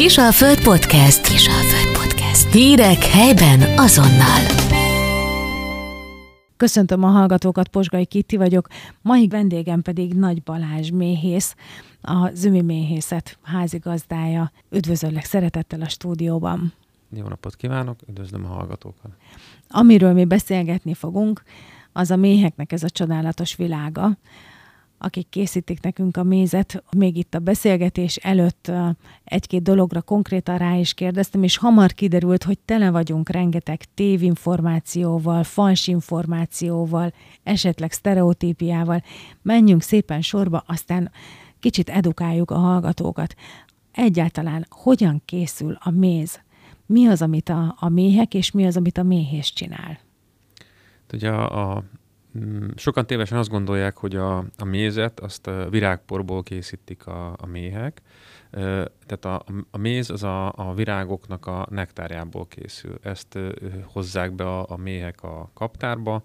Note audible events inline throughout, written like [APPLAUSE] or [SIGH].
Kisalföld Podcast. Kisalföld Podcast. Hírek helyben azonnal. Köszöntöm a hallgatókat, Posgai Kitti vagyok, mai vendégem pedig Nagy Balázs méhész, a Zümi Méhészet házigazdája. Üdvözöllek szeretettel a stúdióban. Jó napot kívánok, üdvözlöm a hallgatókat. Amiről mi beszélgetni fogunk, az a méheknek ez a csodálatos világa, akik készítik nekünk a mézet. Még itt a beszélgetés előtt egy-két dologra konkrétan rá is kérdeztem, és hamar kiderült, hogy tele vagyunk rengeteg tévinformációval, fals információval, esetleg sztereotípiával. Menjünk szépen sorba, aztán kicsit edukáljuk a hallgatókat. Egyáltalán hogyan készül a méz? Mi az, amit a, a méhek, és mi az, amit a méhész csinál? Ugye a, a sokan tévesen azt gondolják, hogy a, a mézet azt a virágporból készítik a, a méhek. Tehát a, a méz az a, a virágoknak a nektárjából készül. Ezt hozzák be a, a méhek a kaptárba,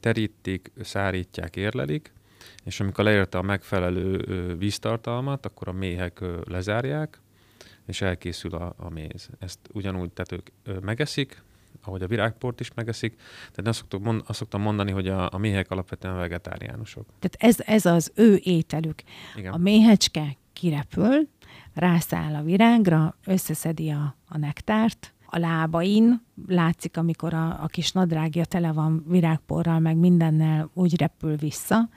terítik, szárítják, érlelik, és amikor leérte a megfelelő víztartalmat, akkor a méhek lezárják, és elkészül a, a méz. Ezt ugyanúgy, tehát ők megeszik, ahogy a virágport is megeszik. Tehát azt, szoktuk mond, azt szoktam mondani, hogy a, a méhek alapvetően vegetáriánusok. Tehát ez, ez az ő ételük. Igen. A méhecske kirepül, rászáll a virágra, összeszedi a, a nektárt, a lábain látszik, amikor a, a kis nadrágja tele van virágporral, meg mindennel úgy repül vissza,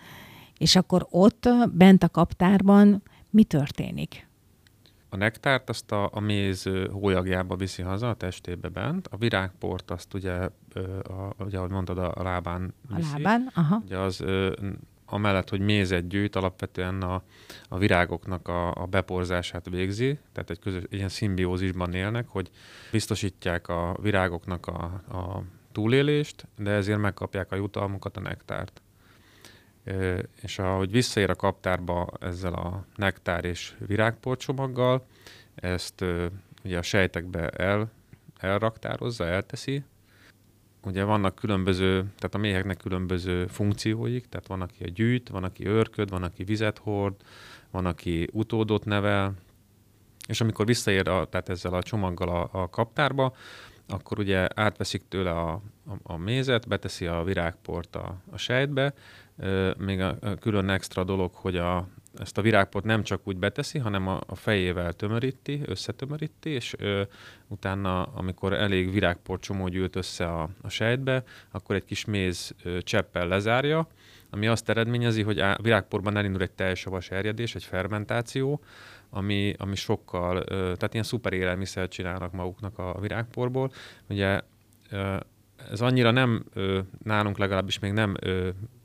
és akkor ott bent a kaptárban mi történik? A nektárt azt a, a méz hólyagjába viszi haza, a testébe bent. A virágport azt ugye, a, ugye ahogy mondtad, a lábán viszi. A lábán, aha. Ugye az amellett, hogy mézet gyűjt, alapvetően a, a virágoknak a, a beporzását végzi, tehát egy, közös, egy ilyen szimbiózisban élnek, hogy biztosítják a virágoknak a, a túlélést, de ezért megkapják a jutalmukat, a nektárt és ahogy visszaér a kaptárba ezzel a nektár és virágporcsomaggal, ezt ugye a sejtekbe el, elraktározza, elteszi. Ugye vannak különböző, tehát a méheknek különböző funkcióik, tehát van, aki a gyűjt, van, aki őrköd, van, aki vizet hord, van, aki utódot nevel, és amikor visszaér a, tehát ezzel a csomaggal a, a kaptárba, akkor ugye átveszik tőle a, a, a mézet, beteszi a virágport a, a sejtbe, még a, a külön extra dolog, hogy a, ezt a virágport nem csak úgy beteszi, hanem a, a fejével tömöríti, összetömöríti, és ö, utána, amikor elég virágport csomó gyűlt össze a, a sejtbe, akkor egy kis méz ö, cseppel lezárja, ami azt eredményezi, hogy a virágporban elindul egy teljes savas erjedés, egy fermentáció, ami, ami sokkal, tehát ilyen szuper élelmiszert csinálnak maguknak a virágporból. Ugye ez annyira nem, nálunk legalábbis még nem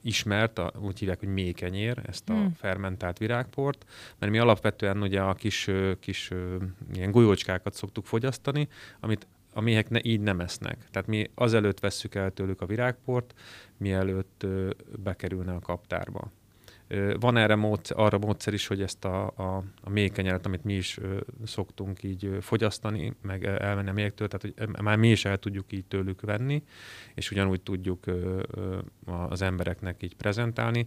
ismert, a, úgy hívják, hogy mékenyér, ezt a hmm. fermentált virágport, mert mi alapvetően ugye a kis, kis ilyen golyócskákat szoktuk fogyasztani, amit a méhek ne, így nem esznek. Tehát mi azelőtt vesszük el tőlük a virágport, mielőtt bekerülne a kaptárba. Van erre módszer, arra módszer is, hogy ezt a, a, a mékenyeret, amit mi is szoktunk így fogyasztani, meg elvenni a méhektől, tehát hogy már mi is el tudjuk így tőlük venni, és ugyanúgy tudjuk az embereknek így prezentálni.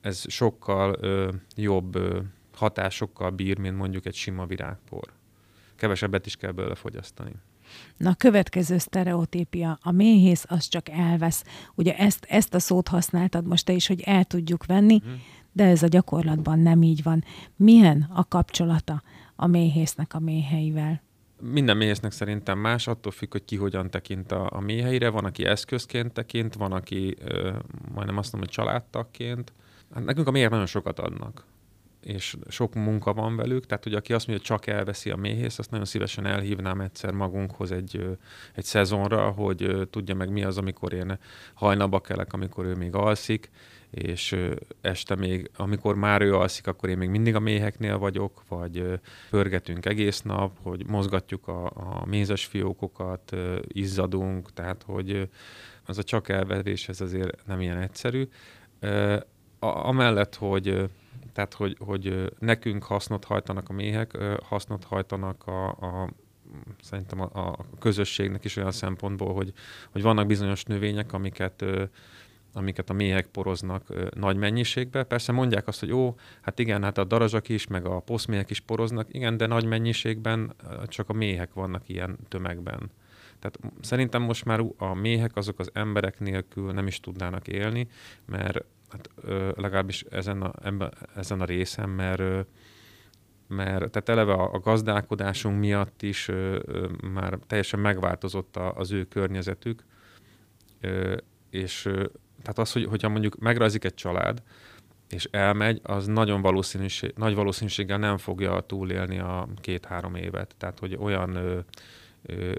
Ez sokkal jobb hatásokkal bír, mint mondjuk egy sima virágpor. Kevesebbet is kell belőle fogyasztani. Na, a következő sztereotípia, a méhész az csak elvesz. Ugye ezt, ezt a szót használtad most te is, hogy el tudjuk venni, hmm. de ez a gyakorlatban nem így van. Milyen a kapcsolata a méhésznek a méheivel? Minden méhésznek szerintem más, attól függ, hogy ki hogyan tekint a, a méheire. Van, aki eszközként tekint, van, aki ö, majdnem azt mondom, hogy családtagként. Hát nekünk a méhek nagyon sokat adnak és sok munka van velük, tehát hogy aki azt mondja, hogy csak elveszi a méhész, azt nagyon szívesen elhívnám egyszer magunkhoz egy, egy szezonra, hogy tudja meg mi az, amikor én hajnalba kelek, amikor ő még alszik, és este még, amikor már ő alszik, akkor én még mindig a méheknél vagyok, vagy pörgetünk egész nap, hogy mozgatjuk a, a mézes fiókokat, izzadunk, tehát hogy az a csak elverés, ez azért nem ilyen egyszerű. Amellett, hogy tehát hogy, hogy nekünk hasznot hajtanak a méhek, hasznot hajtanak a, a szerintem a, a közösségnek is olyan szempontból, hogy, hogy vannak bizonyos növények, amiket amiket a méhek poroznak ö, nagy mennyiségbe. Persze mondják azt, hogy ó, hát igen, hát a darazsak is, meg a poszméhek is poroznak, igen, de nagy mennyiségben csak a méhek vannak ilyen tömegben. Tehát szerintem most már a méhek azok az emberek nélkül nem is tudnának élni, mert hát, ö, legalábbis ezen a, ebbe, ezen a részen, mert ö, mert tehát eleve a, a gazdálkodásunk miatt is ö, ö, már teljesen megváltozott a, az ő környezetük, ö, és ö, tehát az, hogy, hogyha mondjuk megrazik egy család, és elmegy, az nagyon valószínűség, nagy valószínűséggel nem fogja túlélni a két-három évet. Tehát, hogy olyan ö, ö,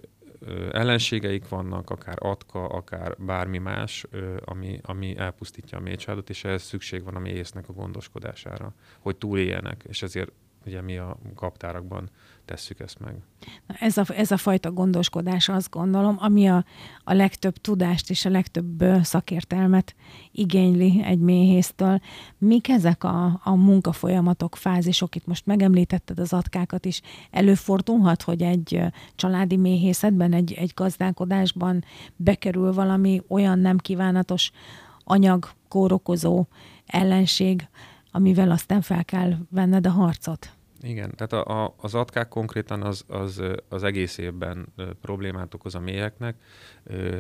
ellenségeik vannak, akár atka, akár bármi más, ami, ami elpusztítja a mécsádot, és ehhez szükség van a méhésznek a gondoskodására, hogy túléljenek, és ezért ugye mi a kaptárakban tesszük ezt meg. Na ez, a, ez a fajta gondoskodás azt gondolom, ami a, a legtöbb tudást és a legtöbb szakértelmet igényli egy méhésztől. Mik ezek a, a munkafolyamatok, fázisok? Itt most megemlítetted az atkákat is. Előfordulhat, hogy egy családi méhészetben, egy, egy gazdálkodásban bekerül valami olyan nem kívánatos anyag, kórokozó ellenség, amivel aztán fel kell venned a harcot. Igen, tehát a, a, az atkák konkrétan az, az, az egész évben problémát okoz a méheknek.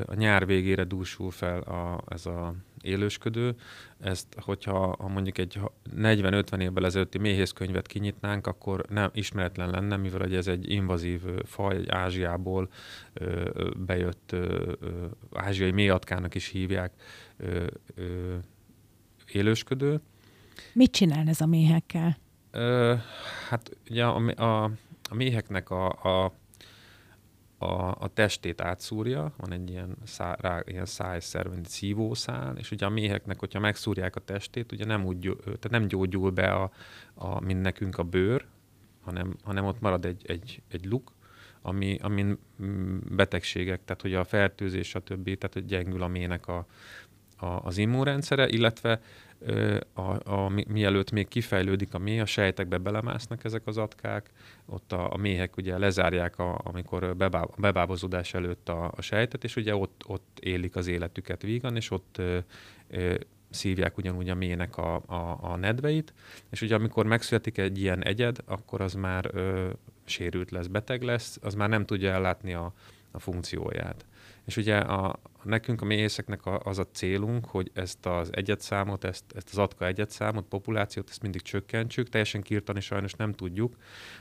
A nyár végére dúsul fel a, ez a élősködő. Ezt, hogyha ha mondjuk egy 40-50 évvel ezelőtti méhészkönyvet kinyitnánk, akkor nem ismeretlen lenne, mivel ez egy invazív faj, egy Ázsiából bejött ázsiai mélyatkának is hívják élősködő Mit csinál ez a méhekkel? Hát ugye a, a, a méheknek a, a, a, a testét átszúrja, van egy ilyen, szá, ilyen szájszerv, egy szívószál, és ugye a méheknek, hogyha megszúrják a testét, ugye nem, úgy, tehát nem gyógyul be, a, a, mint nekünk a bőr, hanem, hanem ott marad egy, egy, egy luk, ami, amin betegségek, tehát hogy a fertőzés, stb., tehát hogy gyengül a mének a, a, az immunrendszere, illetve a, a, mielőtt még kifejlődik a méh, a sejtekbe belemásznak ezek az atkák, ott a, a méhek ugye lezárják, a, amikor bebá, a bebábozódás előtt a, a sejtet, és ugye ott, ott élik az életüket vígan, és ott ö, ö, szívják ugyanúgy a mének a, a, a nedveit, és ugye amikor megszületik egy ilyen egyed, akkor az már ö, sérült lesz, beteg lesz, az már nem tudja ellátni a, a funkcióját. És ugye a, nekünk a méhészeknek az a célunk, hogy ezt az egyetszámot, ezt, ezt az atka egyetszámot, populációt, ezt mindig csökkentsük, teljesen kiirtani sajnos nem tudjuk,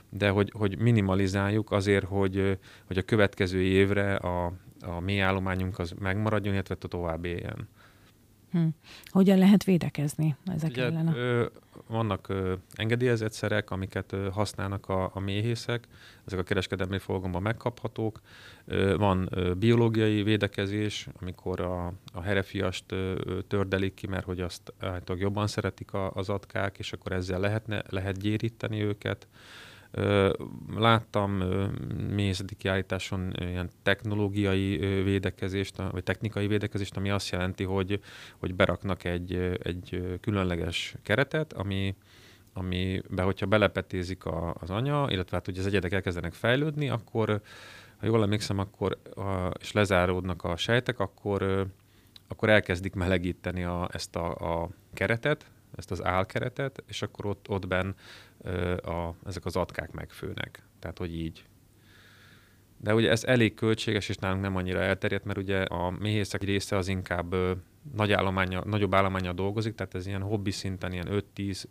de hogy, hogy minimalizáljuk azért, hogy, hogy a következő évre a, a mélyállományunk az megmaradjon, illetve tovább éljen. Hm. Hogyan lehet védekezni ezek Ugye, ellen? A... Ö, vannak ö, engedélyezett szerek, amiket ö, használnak a, a méhészek, ezek a kereskedelmi forgalomban megkaphatók. Ö, van ö, biológiai védekezés, amikor a, a herefiast ö, tördelik ki, mert hogy azt állítólag jobban szeretik a, az atkák, és akkor ezzel lehetne, lehet gyéríteni őket. Láttam méhészeti kiállításon ilyen technológiai védekezést, vagy technikai védekezést, ami azt jelenti, hogy, hogy beraknak egy, egy különleges keretet, ami, amiben, hogyha belepetézik a, az anya, illetve hát, hogy az egyedek elkezdenek fejlődni, akkor, ha jól emlékszem, akkor, a, és lezáródnak a sejtek, akkor, akkor elkezdik melegíteni a, ezt a, a keretet, ezt az álkeretet, és akkor ott, ott benn a, ezek az atkák megfőnek. Tehát, hogy így. De ugye ez elég költséges, és nálunk nem annyira elterjedt, mert ugye a méhészek része az inkább ö, nagy állománya, nagyobb állománya dolgozik, tehát ez ilyen hobbi szinten, ilyen 5-10,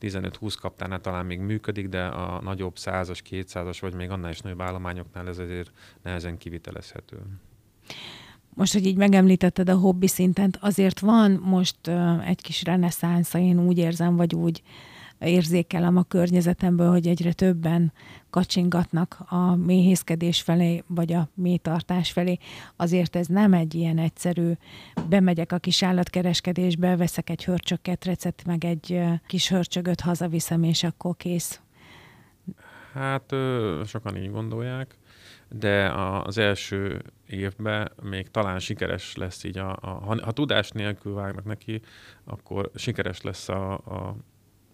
15-20 kaptánál talán még működik, de a nagyobb 100-as, 200-as, vagy még annál is nagyobb állományoknál ez azért nehezen kivitelezhető. Most, hogy így megemlítetted a hobbi szinten, azért van most egy kis reneszánsza, én úgy érzem, vagy úgy érzékelem a környezetemből, hogy egyre többen kacsingatnak a méhészkedés felé, vagy a mélytartás felé. Azért ez nem egy ilyen egyszerű, bemegyek a kis állatkereskedésbe, veszek egy hörcsöket, recept, meg egy kis hörcsögöt hazaviszem, és akkor kész. Hát sokan így gondolják, de az első évben még talán sikeres lesz így, a, a, ha, ha tudás nélkül vágnak neki, akkor sikeres lesz a, a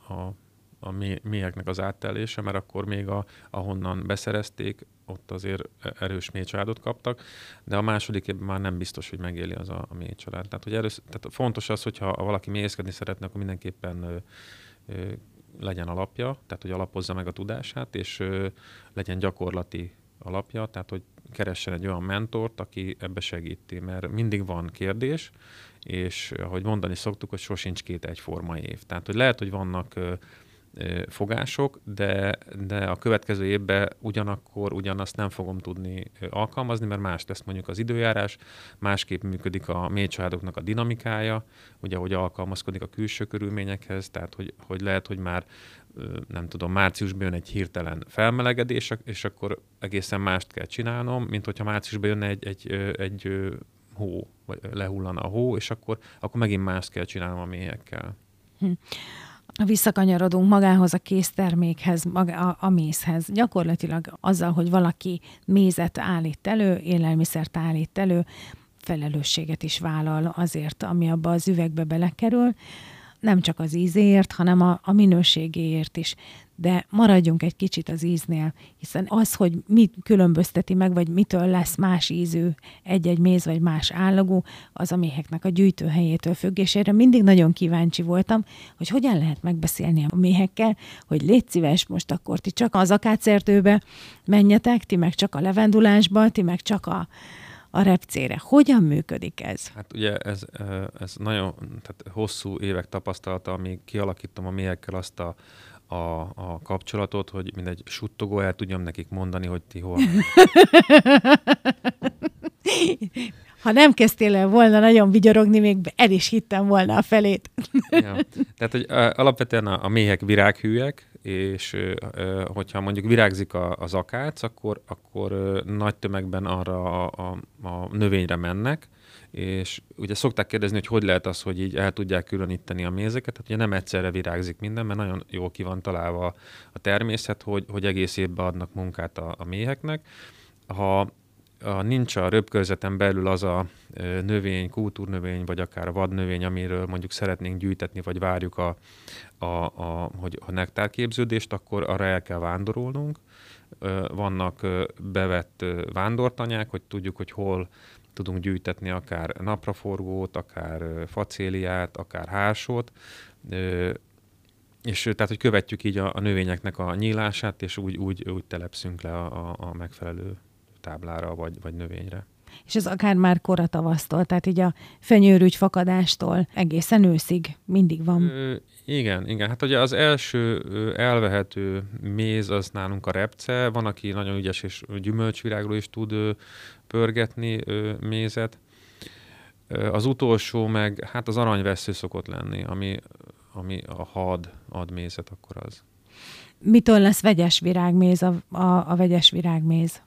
a, a méheknek az áttelése, mert akkor még a, ahonnan beszerezték, ott azért erős méhcsaládot kaptak, de a második évben már nem biztos, hogy megéli az a, a méhcsalád. Tehát, hogy erős, tehát fontos az, hogyha valaki méhészkedni szeretne, akkor mindenképpen ö, ö, legyen alapja, tehát hogy alapozza meg a tudását, és ö, legyen gyakorlati alapja, tehát hogy keressen egy olyan mentort, aki ebbe segíti, mert mindig van kérdés, és ahogy mondani szoktuk, hogy sosincs két egyforma év. Tehát, hogy lehet, hogy vannak fogások, de, de a következő évben ugyanakkor ugyanazt nem fogom tudni alkalmazni, mert más lesz mondjuk az időjárás, másképp működik a mélycsaládoknak a dinamikája, ugye, hogy alkalmazkodik a külső körülményekhez, tehát hogy, hogy lehet, hogy már nem tudom, márciusban jön egy hirtelen felmelegedés, és akkor egészen mást kell csinálnom, mint hogyha márciusban jönne egy, egy, egy hó, vagy lehullana a hó, és akkor, akkor megint mást kell csinálnom a méhekkel. Hm visszakanyarodunk magához a késztermékhez, maga, a, a mézhez. Gyakorlatilag azzal, hogy valaki mézet állít elő, élelmiszert állít elő, felelősséget is vállal azért, ami abba az üvegbe belekerül, nem csak az ízéért, hanem a, a minőségéért is. De maradjunk egy kicsit az íznél, hiszen az, hogy mit különbözteti meg, vagy mitől lesz más ízű egy-egy méz, vagy más állagú, az a méheknek a gyűjtőhelyétől függ, és erre mindig nagyon kíváncsi voltam, hogy hogyan lehet megbeszélni a méhekkel, hogy légy szíves, most akkor ti csak az akácerdőbe menjetek, ti meg csak a levendulásba, ti meg csak a, a repcére. Hogyan működik ez? Hát ugye ez, ez nagyon tehát hosszú évek tapasztalata, amíg kialakítom a méhekkel azt a a, a kapcsolatot, hogy mindegy suttogó el tudjam nekik mondani, hogy ti hol. [LAUGHS] ha nem kezdtél el volna nagyon vigyorogni, még el is hittem volna a felét. ja. Tehát, hogy alapvetően a, a méhek virághűek, és hogyha mondjuk virágzik a, az akác, akkor, akkor nagy tömegben arra a, a, a növényre mennek, és ugye szokták kérdezni, hogy hogy lehet az, hogy így el tudják különíteni a mézeket, tehát ugye nem egyszerre virágzik minden, mert nagyon jól ki van találva a természet, hogy, hogy egész évben adnak munkát a, a méheknek. Ha ha nincs a röpkörzeten belül az a növény, kultúrnövény, vagy akár a vadnövény, amiről mondjuk szeretnénk gyűjtetni, vagy várjuk a, a, a, hogy a nektárképződést, akkor arra el kell vándorolnunk. Vannak bevett vándortanyák, hogy tudjuk, hogy hol tudunk gyűjtetni akár napraforgót, akár facéliát, akár hársót, és tehát, hogy követjük így a, a növényeknek a nyílását, és úgy, úgy, úgy telepszünk le a, a, a megfelelő táblára vagy, vagy növényre. És ez akár már koratavasztól, tehát így a fenyőrügy fakadástól egészen őszig mindig van. Ö, igen, igen. Hát ugye az első elvehető méz az nálunk a repce, van, aki nagyon ügyes és gyümölcsvirágról is tud pörgetni mézet. Az utolsó meg, hát az aranyvesző szokott lenni, ami, ami a had ad mézet, akkor az. Mitől lesz vegyes virágméz a, a, a vegyes virágméz?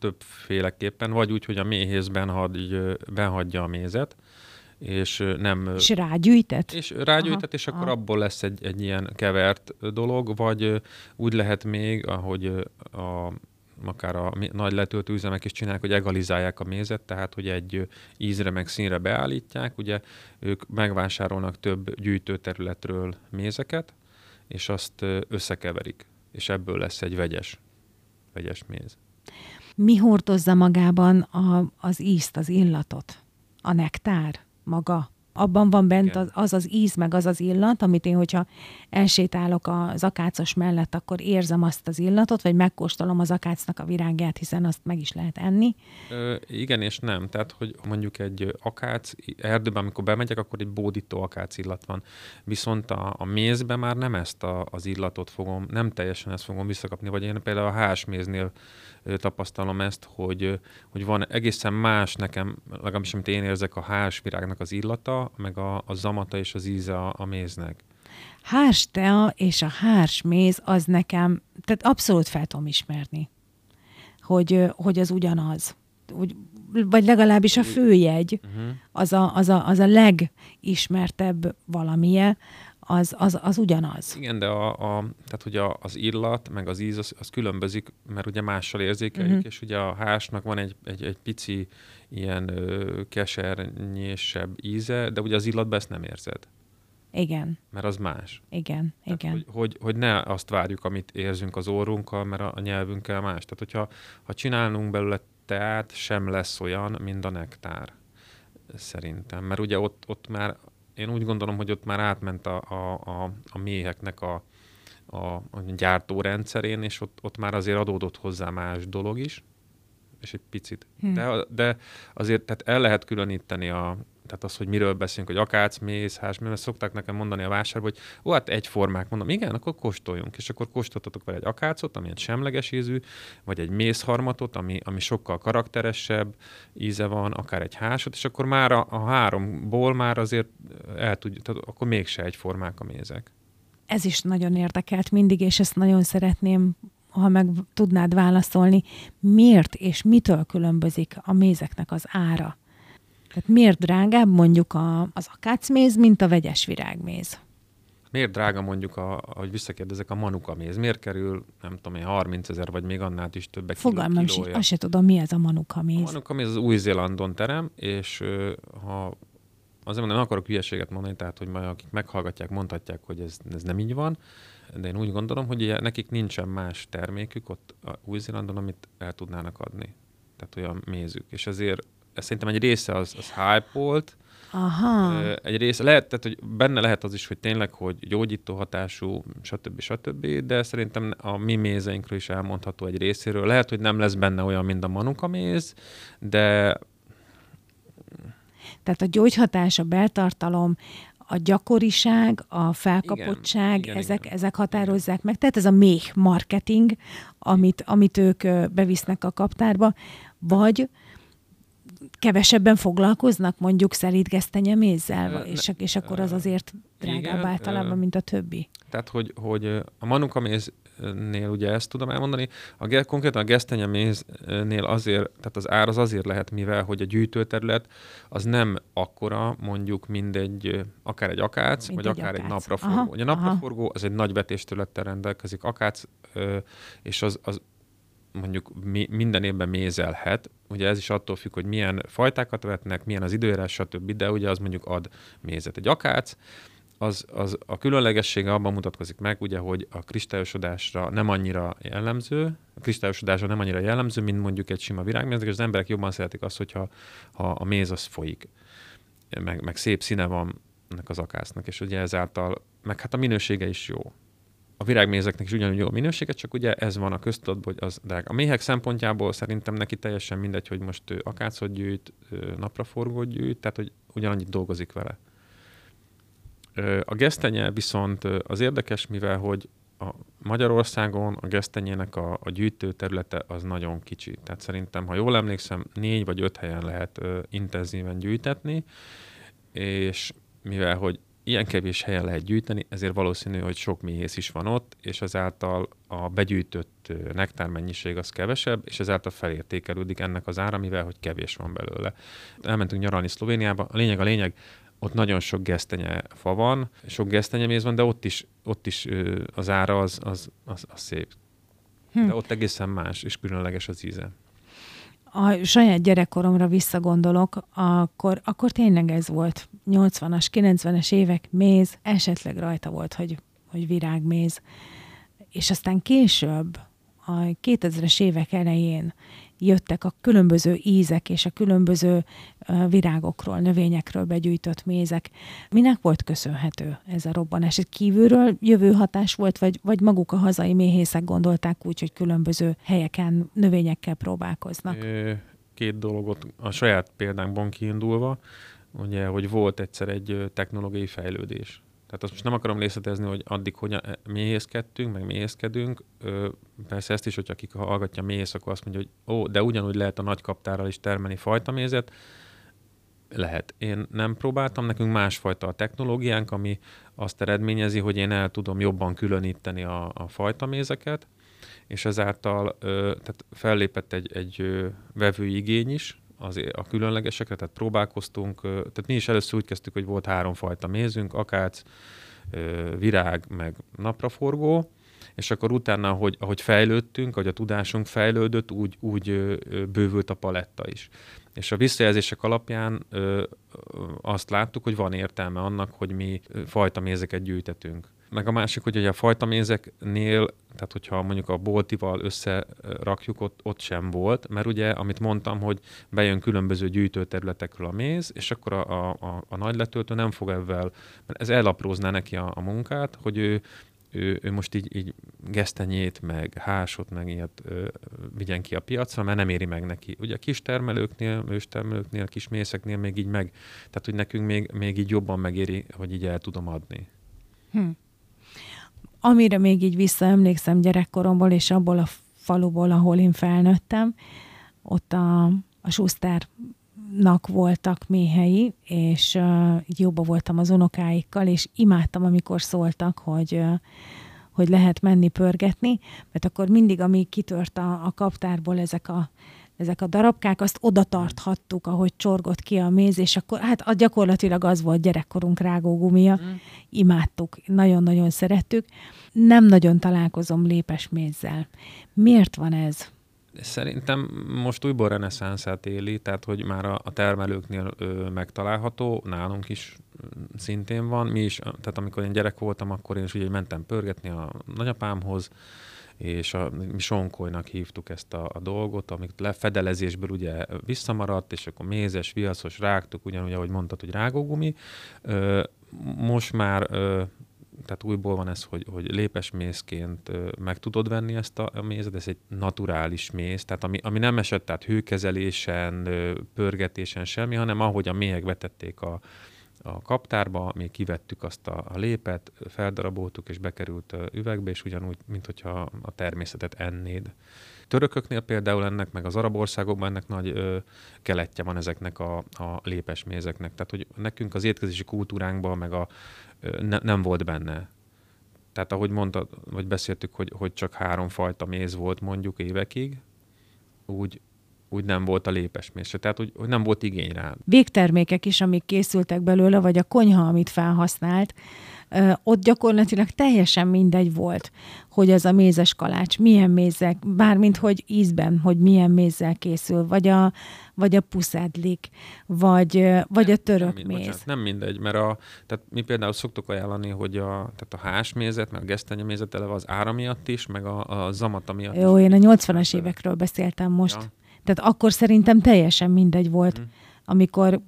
Többféleképpen, vagy úgy, hogy a méhész benhagy, benhagyja a mézet, és nem... És rágyűjtet? És rágyűjtet, aha, és akkor aha. abból lesz egy, egy ilyen kevert dolog, vagy úgy lehet még, ahogy a, akár a nagy letöltő üzemek is csinálják, hogy egalizálják a mézet, tehát hogy egy ízre meg színre beállítják, ugye ők megvásárolnak több gyűjtőterületről mézeket, és azt összekeverik, és ebből lesz egy vegyes, vegyes méz. Mi hordozza magában a, az ízt, az illatot? A nektár? maga. Abban van bent az, az az íz, meg az az illat, amit én, hogyha elsétálok az akácos mellett, akkor érzem azt az illatot, vagy megkóstolom az akácnak a virágját, hiszen azt meg is lehet enni. Ö, igen és nem. Tehát, hogy mondjuk egy akác erdőben, amikor bemegyek, akkor egy bódító akác illat van. Viszont a, a mézben már nem ezt a, az illatot fogom, nem teljesen ezt fogom visszakapni. Vagy én például a hásméznél tapasztalom ezt, hogy, hogy van egészen más nekem, legalábbis amit én érzek, a hásvirágnak az illata, meg a, a zamata és az íze a, a méznek. Hárs tea és a hárs méz az nekem, tehát abszolút fel tudom ismerni, hogy, hogy az ugyanaz. Úgy, vagy legalábbis a főjegy, uh-huh. az, a, az, a, az a legismertebb valamije, az, az, az ugyanaz. Igen, de a, a, tehát ugye az illat, meg az íz, az, az különbözik, mert ugye mással érzékeljük, uh-huh. és ugye a hásnak van egy, egy, egy pici ilyen ö, kesernyésebb íze, de ugye az illatban ezt nem érzed. Igen. Mert az más. Igen, Tehát, igen. Hogy, hogy, hogy ne azt várjuk, amit érzünk az orrunkkal, mert a, a nyelvünkkel más. Tehát, hogyha ha csinálunk belőle teát, sem lesz olyan, mint a nektár. Szerintem. Mert ugye ott, ott már, én úgy gondolom, hogy ott már átment a, a, a, a méheknek a, a, a gyártórendszerén, és ott, ott már azért adódott hozzá más dolog is, és egy picit. Hm. De, de azért tehát el lehet különíteni a, tehát az, hogy miről beszélünk, hogy akác, méz, hás, mert szokták nekem mondani a vásárban, hogy ó, hát egyformák, mondom, igen, akkor kóstoljunk, és akkor kóstoltatok vele egy akácot, ami egy semleges ízű, vagy egy mézharmatot, ami, ami sokkal karakteresebb íze van, akár egy hásot, és akkor már a, a háromból már azért el tudjuk, tehát akkor mégse egyformák a mézek. Ez is nagyon érdekelt mindig, és ezt nagyon szeretném, ha meg tudnád válaszolni, miért és mitől különbözik a mézeknek az ára? Tehát miért drágább mondjuk a, az akácméz, mint a vegyes virágméz? Miért drága mondjuk, a, ahogy visszakérdezek, a manuka méz? Miért kerül, nem tudom én, 30 ezer, vagy még annál is többek Fogalmam sincs, azt se tudom, mi ez a manuka méz. A manuka méz az Új-Zélandon terem, és ha azért mondom, nem akarok hülyeséget mondani, tehát hogy majd akik meghallgatják, mondhatják, hogy ez, ez nem így van, de én úgy gondolom, hogy ugye nekik nincsen más termékük ott Új-Zélandon, amit el tudnának adni. Tehát olyan mézük. És ezért ez szerintem egy része az, az hype volt, Aha. egy része lehet, tehát, hogy benne lehet az is, hogy tényleg, hogy gyógyító hatású, stb. stb., de szerintem a mi mézeinkről is elmondható egy részéről. Lehet, hogy nem lesz benne olyan, mint a manuka méz, de Tehát a gyógyhatás, a beltartalom, a gyakoriság, a felkapottság, Igen, igen, ezek, igen. ezek határozzák meg. Tehát ez a méh marketing, amit, amit ők bevisznek a kaptárba, vagy kevesebben foglalkoznak mondjuk szelídgesztenyemézzel, Ö, és, és akkor az azért drágább igen, általában, mint a többi. Tehát, hogy, hogy a manukaméznél ugye ezt tudom elmondani, a, konkrétan a gesztenyeméznél azért, tehát az ár az azért lehet, mivel hogy a gyűjtőterület az nem akkora, mondjuk mindegy, akár egy akác, Mint vagy egy akár akác. egy napraforgó. Aha, Ugye a napraforgó az egy nagy vetésterülettel rendelkezik, akác, és az, az mondjuk mi, minden évben mézelhet, ugye ez is attól függ, hogy milyen fajtákat vetnek, milyen az időjárás, stb., de ugye az mondjuk ad mézet. Egy akác, az, az a különlegessége abban mutatkozik meg, ugye, hogy a kristályosodásra nem annyira jellemző, a kristályosodásra nem annyira jellemző, mint mondjuk egy sima virágméz, és az emberek jobban szeretik azt, hogyha ha a méz az folyik, meg, meg szép színe van ennek az akásznak, és ugye ezáltal, meg hát a minősége is jó. A virágmézeknek is ugyanúgy jó a minősége, csak ugye ez van a köztudatban, hogy az drága. A méhek szempontjából szerintem neki teljesen mindegy, hogy most akácot gyűjt, napraforgót gyűjt, tehát hogy ugyanannyit dolgozik vele. A gesztenye viszont az érdekes, mivel hogy a Magyarországon a gesztenyének a, a gyűjtő területe az nagyon kicsi. Tehát szerintem, ha jól emlékszem, négy vagy öt helyen lehet ö, intenzíven gyűjtetni, és mivel hogy ilyen kevés helyen lehet gyűjteni, ezért valószínű, hogy sok méhész is van ott, és ezáltal a begyűjtött nektár mennyiség az kevesebb, és ezáltal felértékelődik ennek az ára, mivel hogy kevés van belőle. Elmentünk nyaralni Szlovéniába, a lényeg a lényeg, ott nagyon sok gesztenye fa van, sok gesztenyeméz van, de ott is, ott is az ára az, az, az, az szép. Hm. De ott egészen más és különleges az íze. A saját gyerekkoromra visszagondolok, akkor, akkor tényleg ez volt. 80-as, 90-es évek méz, esetleg rajta volt, hogy, hogy virágméz. És aztán később, a 2000-es évek elején jöttek a különböző ízek és a különböző virágokról, növényekről begyűjtött mézek. Minek volt köszönhető ez a robbanás? Ez kívülről jövő hatás volt, vagy, vagy maguk a hazai méhészek gondolták úgy, hogy különböző helyeken növényekkel próbálkoznak? Két dolgot a saját példánkban kiindulva, ugye, hogy volt egyszer egy technológiai fejlődés. Tehát azt most nem akarom részletezni, hogy addig hogyan méhészkedtünk, meg méhészkedünk. Ö, Persze ezt is, hogyha akik hallgatja méhész, akkor azt mondja, hogy ó, de ugyanúgy lehet a nagy kaptárral is termelni fajtamézet. Lehet. Én nem próbáltam, nekünk másfajta a technológiánk, ami azt eredményezi, hogy én el tudom jobban különíteni a, a fajtamézeket, és ezáltal ö, tehát fellépett egy, egy ö, vevői igény is az, a különlegesekre, tehát próbálkoztunk, tehát mi is először úgy kezdtük, hogy volt három fajta mézünk, akác, virág, meg napraforgó, és akkor utána, ahogy, ahogy fejlődtünk, ahogy a tudásunk fejlődött, úgy, úgy bővült a paletta is. És a visszajelzések alapján ö, azt láttuk, hogy van értelme annak, hogy mi fajta mézeket gyűjtetünk. Meg a másik, hogy a fajta mézeknél, tehát hogyha mondjuk a boltival összerakjuk, ott, ott sem volt, mert ugye, amit mondtam, hogy bejön különböző gyűjtőterületekről a méz, és akkor a, a, a nagy letöltő nem fog ebben, mert ez elaprózná neki a, a munkát, hogy ő ő, ő most így, így gesztenyét, meg hásot, meg ilyet ö, vigyen ki a piacra, mert nem éri meg neki. Ugye a kis termelőknél, őstermelőknél, kis mészeknél még így meg, tehát hogy nekünk még, még így jobban megéri, hogy így el tudom adni. Hm. Amire még így visszaemlékszem gyerekkoromból, és abból a faluból, ahol én felnőttem, ott a, a Schuster nak voltak méhei, és uh, jobban voltam az unokáikkal, és imádtam, amikor szóltak, hogy, uh, hogy lehet menni pörgetni, mert akkor mindig, ami kitört a, a kaptárból ezek a, ezek a darabkák, azt oda tarthattuk, ahogy csorgott ki a méz, és akkor hát gyakorlatilag az volt gyerekkorunk rágógumia. Mm. Imádtuk, nagyon-nagyon szerettük. Nem nagyon találkozom lépes mézzel. Miért van ez? Szerintem most újból reneszánszát éli, tehát hogy már a, a termelőknél ö, megtalálható, nálunk is szintén van. Mi is, tehát amikor én gyerek voltam, akkor én is ugye mentem pörgetni a nagyapámhoz, és a, mi sonkolynak hívtuk ezt a, a dolgot, amit lefedelezésből ugye visszamaradt, és akkor mézes, viaszos rágtuk, ugyanúgy, ahogy mondtad, hogy rágógumi. Ö, most már ö, tehát újból van ez, hogy, hogy lépes mézként meg tudod venni ezt a, a mézet, ez egy naturális méz, tehát ami, ami nem esett, tehát hőkezelésen, pörgetésen semmi, hanem ahogy a méhek vetették a, a kaptárba, mi kivettük azt a, a lépet, feldaraboltuk és bekerült üvegbe, és ugyanúgy, mint hogyha a természetet ennéd. Törököknél például ennek, meg az arab országokban ennek nagy ö, keletje van ezeknek a, a lépes mézeknek. Tehát, hogy nekünk az étkezési kultúránkban, meg a ne, nem volt benne. Tehát ahogy mondtad, vagy beszéltük, hogy, hogy csak három fajta méz volt mondjuk évekig, úgy, úgy nem volt a lépes méz. Tehát, hogy, hogy nem volt igény rá. Végtermékek is, amik készültek belőle, vagy a konyha, amit felhasznált, ott gyakorlatilag teljesen mindegy volt, hogy az a mézes kalács milyen mézek, bármint hogy ízben, hogy milyen mézzel készül, vagy a, vagy a puszádlik, vagy, vagy a török nem, méz. Bocsánat, nem mindegy, mert a, tehát mi például szoktuk ajánlani, hogy a, tehát a hásmézet, meg a gesztenyemézet eleve az ára miatt is, meg a, a zamata miatt Jó, is. én a 80-as évekről beszéltem most. Ja. Tehát akkor szerintem teljesen mindegy volt. Hmm amikor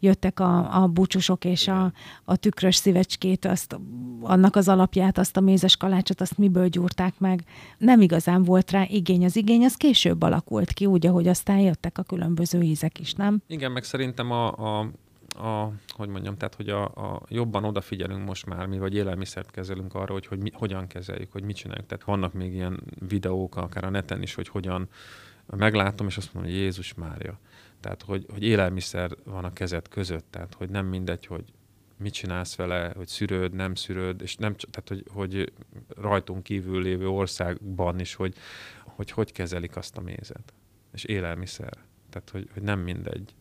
jöttek a, a búcsúsok és a, a tükrös szívecskét, azt, annak az alapját, azt a mézes kalácsot, azt miből gyúrták meg. Nem igazán volt rá igény. Az igény az később alakult ki, úgy, ahogy aztán jöttek a különböző ízek is, nem? Igen, meg szerintem a, a a, hogy mondjam, tehát, hogy a, a jobban odafigyelünk most már, mi vagy élelmiszert kezelünk arra, hogy, hogy mi, hogyan kezeljük, hogy mit csináljuk. Tehát vannak még ilyen videók, akár a neten is, hogy hogyan meglátom, és azt mondom, hogy Jézus Mária. Tehát, hogy, hogy élelmiszer van a kezed között, tehát, hogy nem mindegy, hogy mit csinálsz vele, hogy szűrőd, nem szűrőd, és nem, tehát, hogy, hogy rajtunk kívül lévő országban is, hogy, hogy hogy kezelik azt a mézet. És élelmiszer. Tehát, hogy, hogy nem mindegy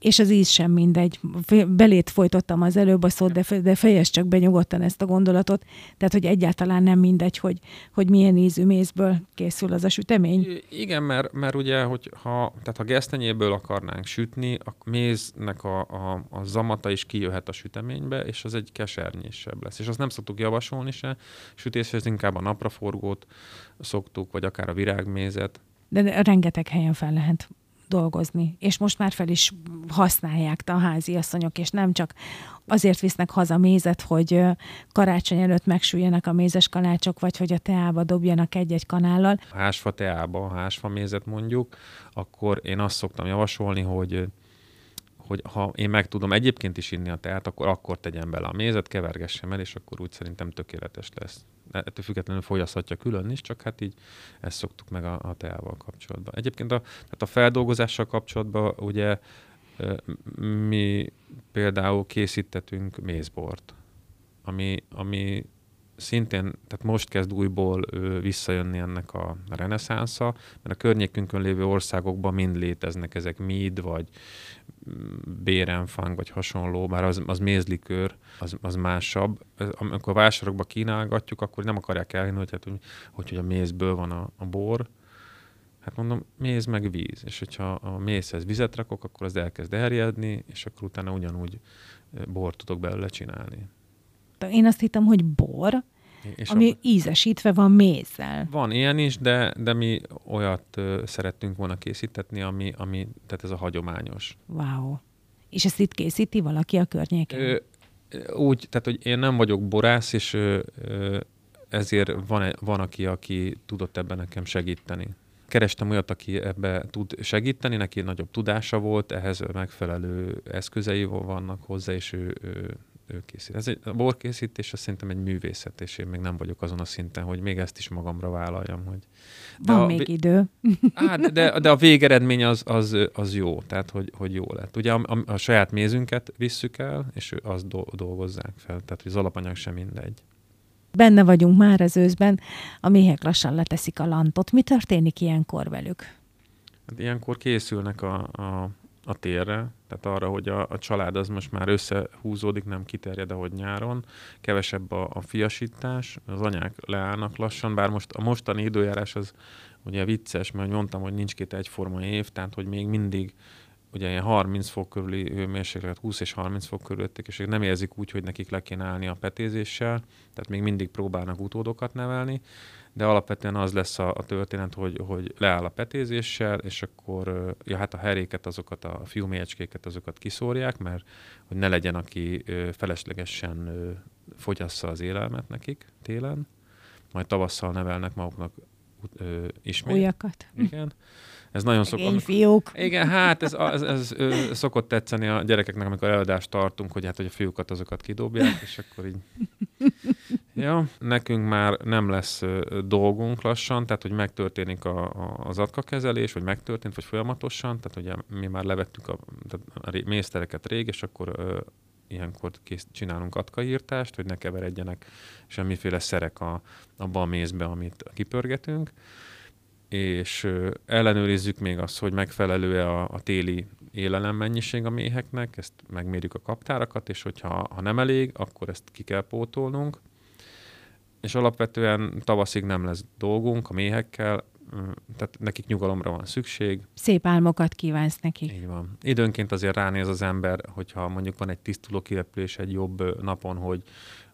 és az íz sem mindegy. Belét folytottam az előbb a szót, de, de fejez csak be nyugodtan ezt a gondolatot. Tehát, hogy egyáltalán nem mindegy, hogy, hogy milyen ízű mézből készül az a sütemény. Igen, mert, mert ugye, hogy ha, tehát ha gesztenyéből akarnánk sütni, a méznek a, a, a zamata is kijöhet a süteménybe, és az egy kesernyésebb lesz. És azt nem szoktuk javasolni se sütéshez, inkább a napraforgót szoktuk, vagy akár a virágmézet. De rengeteg helyen fel lehet dolgozni, és most már fel is használják a házi asszonyok, és nem csak azért visznek haza mézet, hogy karácsony előtt megsüljenek a mézes kalácsok, vagy hogy a teába dobjanak egy-egy kanállal. Hásfa teába, hásfa mézet mondjuk, akkor én azt szoktam javasolni, hogy hogy ha én meg tudom egyébként is inni a teát, akkor akkor tegyen bele a mézet, kevergessem el, és akkor úgy szerintem tökéletes lesz ettől függetlenül fogyaszthatja külön is, csak hát így ezt szoktuk meg a, a teával kapcsolatban. Egyébként a, tehát a feldolgozással kapcsolatban ugye mi például készítettünk mézbort, ami, ami szintén, tehát most kezd újból visszajönni ennek a reneszánsza, mert a környékünkön lévő országokban mind léteznek ezek mead, vagy bérenfang, vagy hasonló, bár az, az mézlikőr, az, az másabb. Amikor vásárokba kínálgatjuk, akkor nem akarják elhinni, hogy, hát, hogy, hogy a mézből van a, a bor, Hát mondom, méz meg víz, és hogyha a mézhez vizet rakok, akkor az elkezd erjedni, és akkor utána ugyanúgy bort tudok belőle csinálni. Én azt hittem, hogy bor, és ami a... ízesítve van mézzel. Van ilyen is, de, de mi olyat ö, szerettünk volna készítetni, ami, ami, tehát ez a hagyományos. Wow. És ezt itt készíti valaki a környéken? Ö, úgy, tehát hogy én nem vagyok borász, és ö, ö, ezért van, van aki, aki tudott ebben nekem segíteni kerestem olyat, aki ebbe tud segíteni, neki nagyobb tudása volt, ehhez megfelelő eszközei vannak hozzá, és ő, ő, ő készít. Ez egy, a borkészítés az szerintem egy művészet, és én még nem vagyok azon a szinten, hogy még ezt is magamra vállaljam. Hogy de Van a, még idő. Á, de, de a végeredmény az, az, az jó, tehát hogy, hogy jó lett. Ugye a, a, a saját mézünket visszük el, és azt dolgozzák fel, tehát hogy az alapanyag sem mindegy. Benne vagyunk már az őszben, a méhek lassan leteszik a lantot. Mi történik ilyenkor velük? Hát ilyenkor készülnek a, a, a térre, tehát arra, hogy a, a család az most már összehúzódik, nem kiterjed, ahogy nyáron, kevesebb a, a fiasítás, az anyák leállnak lassan, bár most a mostani időjárás az ugye vicces, mert mondtam, hogy nincs két egyforma év, tehát hogy még mindig ugye ilyen 30 fok körüli hőmérséklet, 20 és 30 fok körülöttek, és nem érzik úgy, hogy nekik le kéne állni a petézéssel, tehát még mindig próbálnak utódokat nevelni, de alapvetően az lesz a, a történet, hogy, hogy leáll a petézéssel, és akkor ja, hát a heréket, azokat a fiúmécskéket, azokat kiszórják, mert hogy ne legyen, aki feleslegesen fogyassza az élelmet nekik télen, majd tavasszal nevelnek maguknak ismét. Újakat. Igen. Ez nagyon szokott. fiúk. Igen, hát ez, ez, ez, ez, szokott tetszeni a gyerekeknek, amikor előadást tartunk, hogy hát, hogy a fiúkat azokat kidobják, és akkor így... Ja, nekünk már nem lesz dolgunk lassan, tehát hogy megtörténik a, a, az atkakezelés, vagy megtörtént, vagy folyamatosan, tehát ugye mi már levettük a, a mésztereket rég, és akkor ö, ilyenkor kész, csinálunk atkaírtást, hogy ne keveredjenek semmiféle szerek a, abba a mézbe, amit kipörgetünk és ellenőrizzük még azt, hogy megfelelő-e a, a téli mennyiség a méheknek, ezt megmérjük a kaptárakat, és hogyha ha nem elég, akkor ezt ki kell pótolnunk. És alapvetően tavaszig nem lesz dolgunk a méhekkel, tehát nekik nyugalomra van szükség. Szép álmokat kívánsz nekik. Így van. Időnként azért ránéz az ember, hogyha mondjuk van egy tisztuló kirepülés egy jobb napon, hogy,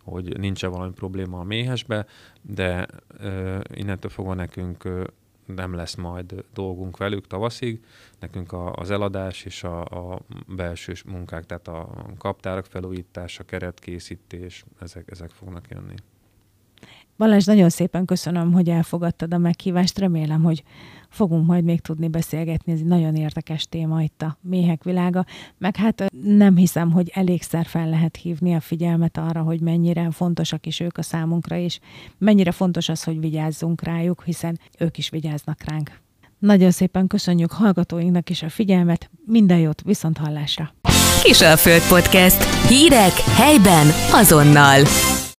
hogy nincs valami probléma a méhesbe, de uh, innentől fogva nekünk nem lesz majd dolgunk velük tavaszig. Nekünk a, az eladás és a, a belső munkák, tehát a kaptárak felújítása, keretkészítés, ezek, ezek fognak jönni. Balázs, nagyon szépen köszönöm, hogy elfogadtad a meghívást. Remélem, hogy fogunk majd még tudni beszélgetni. Ez egy nagyon érdekes téma itt a méhek világa. Meg hát nem hiszem, hogy elégszer fel lehet hívni a figyelmet arra, hogy mennyire fontosak is ők a számunkra, és mennyire fontos az, hogy vigyázzunk rájuk, hiszen ők is vigyáznak ránk. Nagyon szépen köszönjük hallgatóinknak is a figyelmet, minden jót, viszont hallásra! Föld Podcast. Hírek helyben azonnal.